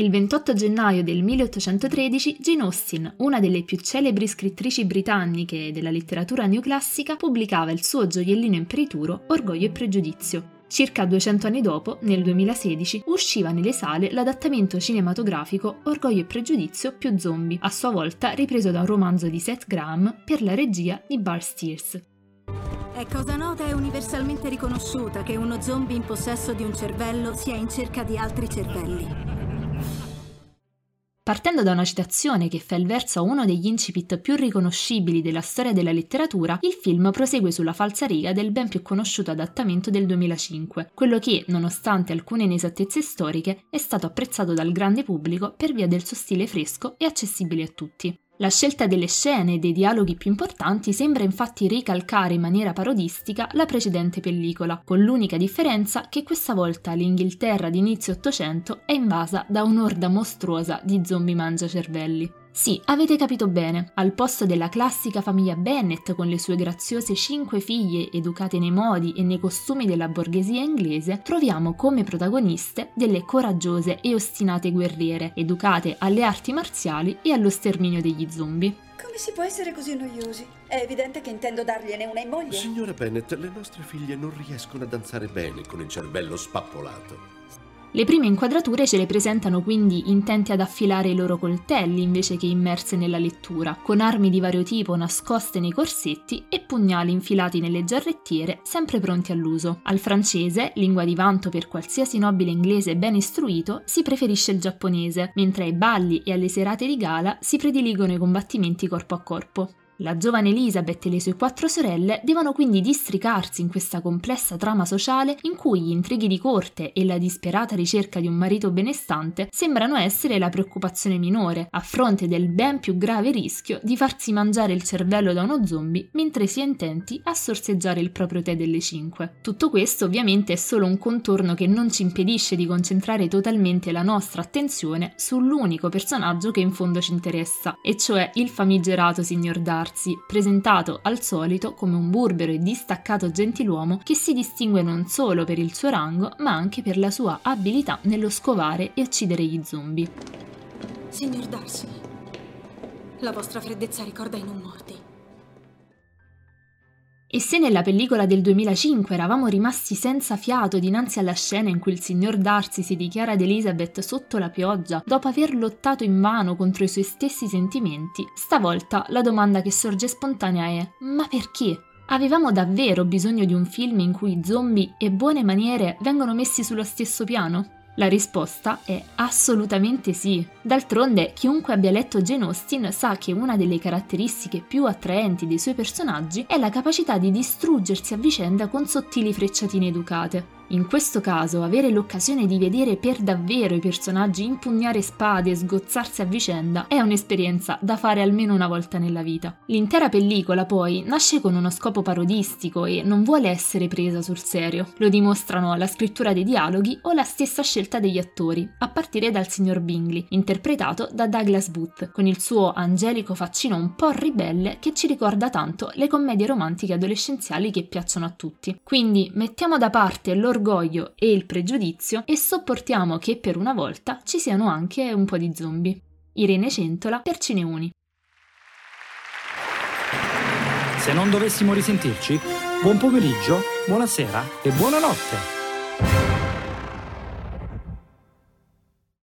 Il 28 gennaio del 1813 Jane Austen, una delle più celebri scrittrici britanniche della letteratura neoclassica, pubblicava il suo gioiellino imperituro Orgoglio e Pregiudizio. Circa 200 anni dopo, nel 2016, usciva nelle sale l'adattamento cinematografico Orgoglio e Pregiudizio più zombie, a sua volta ripreso da un romanzo di Seth Graham per la regia di Bar Steers. È cosa nota e universalmente riconosciuta che uno zombie in possesso di un cervello sia in cerca di altri cervelli. Partendo da una citazione che fa il verso a uno degli incipit più riconoscibili della storia della letteratura, il film prosegue sulla falsariga del ben più conosciuto adattamento del 2005, quello che, nonostante alcune inesattezze storiche, è stato apprezzato dal grande pubblico per via del suo stile fresco e accessibile a tutti. La scelta delle scene e dei dialoghi più importanti sembra infatti ricalcare in maniera parodistica la precedente pellicola, con l'unica differenza che questa volta l'Inghilterra di inizio Ottocento è invasa da un'orda mostruosa di zombie mangiacervelli. Sì, avete capito bene, al posto della classica famiglia Bennet con le sue graziose cinque figlie educate nei modi e nei costumi della borghesia inglese, troviamo come protagoniste delle coraggiose e ostinate guerriere, educate alle arti marziali e allo sterminio degli zombie. Come si può essere così noiosi? È evidente che intendo dargliene una in moglie. Signora Bennet, le nostre figlie non riescono a danzare bene con il cervello spappolato. Le prime inquadrature ce le presentano quindi intenti ad affilare i loro coltelli invece che immerse nella lettura, con armi di vario tipo nascoste nei corsetti e pugnali infilati nelle giarrettiere sempre pronti all'uso. Al francese, lingua di vanto per qualsiasi nobile inglese ben istruito, si preferisce il giapponese, mentre ai balli e alle serate di gala si prediligono i combattimenti corpo a corpo. La giovane Elizabeth e le sue quattro sorelle devono quindi districarsi in questa complessa trama sociale in cui gli intrighi di corte e la disperata ricerca di un marito benestante sembrano essere la preoccupazione minore, a fronte del ben più grave rischio di farsi mangiare il cervello da uno zombie mentre si è intenti a sorseggiare il proprio tè delle 5. Tutto questo ovviamente è solo un contorno che non ci impedisce di concentrare totalmente la nostra attenzione sull'unico personaggio che in fondo ci interessa, e cioè il famigerato signor Darcy Darcy, presentato al solito come un burbero e distaccato gentiluomo che si distingue non solo per il suo rango, ma anche per la sua abilità nello scovare e uccidere gli zombie. Signor Darcy, la vostra freddezza ricorda i non morti. E se nella pellicola del 2005 eravamo rimasti senza fiato dinanzi alla scena in cui il signor Darcy si dichiara ad Elizabeth sotto la pioggia dopo aver lottato invano contro i suoi stessi sentimenti, stavolta la domanda che sorge spontanea è: ma perché? Avevamo davvero bisogno di un film in cui zombie e buone maniere vengono messi sullo stesso piano? La risposta è assolutamente sì. D'altronde, chiunque abbia letto Jane Austen sa che una delle caratteristiche più attraenti dei suoi personaggi è la capacità di distruggersi a vicenda con sottili frecciatine educate. In questo caso, avere l'occasione di vedere per davvero i personaggi impugnare spade e sgozzarsi a vicenda è un'esperienza da fare almeno una volta nella vita. L'intera pellicola, poi, nasce con uno scopo parodistico e non vuole essere presa sul serio. Lo dimostrano la scrittura dei dialoghi o la stessa scelta degli attori, a partire dal signor Bingley, interpretato da Douglas Booth, con il suo angelico faccino un po' ribelle che ci ricorda tanto le commedie romantiche adolescenziali che piacciono a tutti. Quindi mettiamo da parte l'orgoglio l'orgoglio e il pregiudizio e sopportiamo che per una volta ci siano anche un po' di zombie. Irene Centola per Cineuni. Se non dovessimo risentirci, buon pomeriggio, buonasera e buonanotte.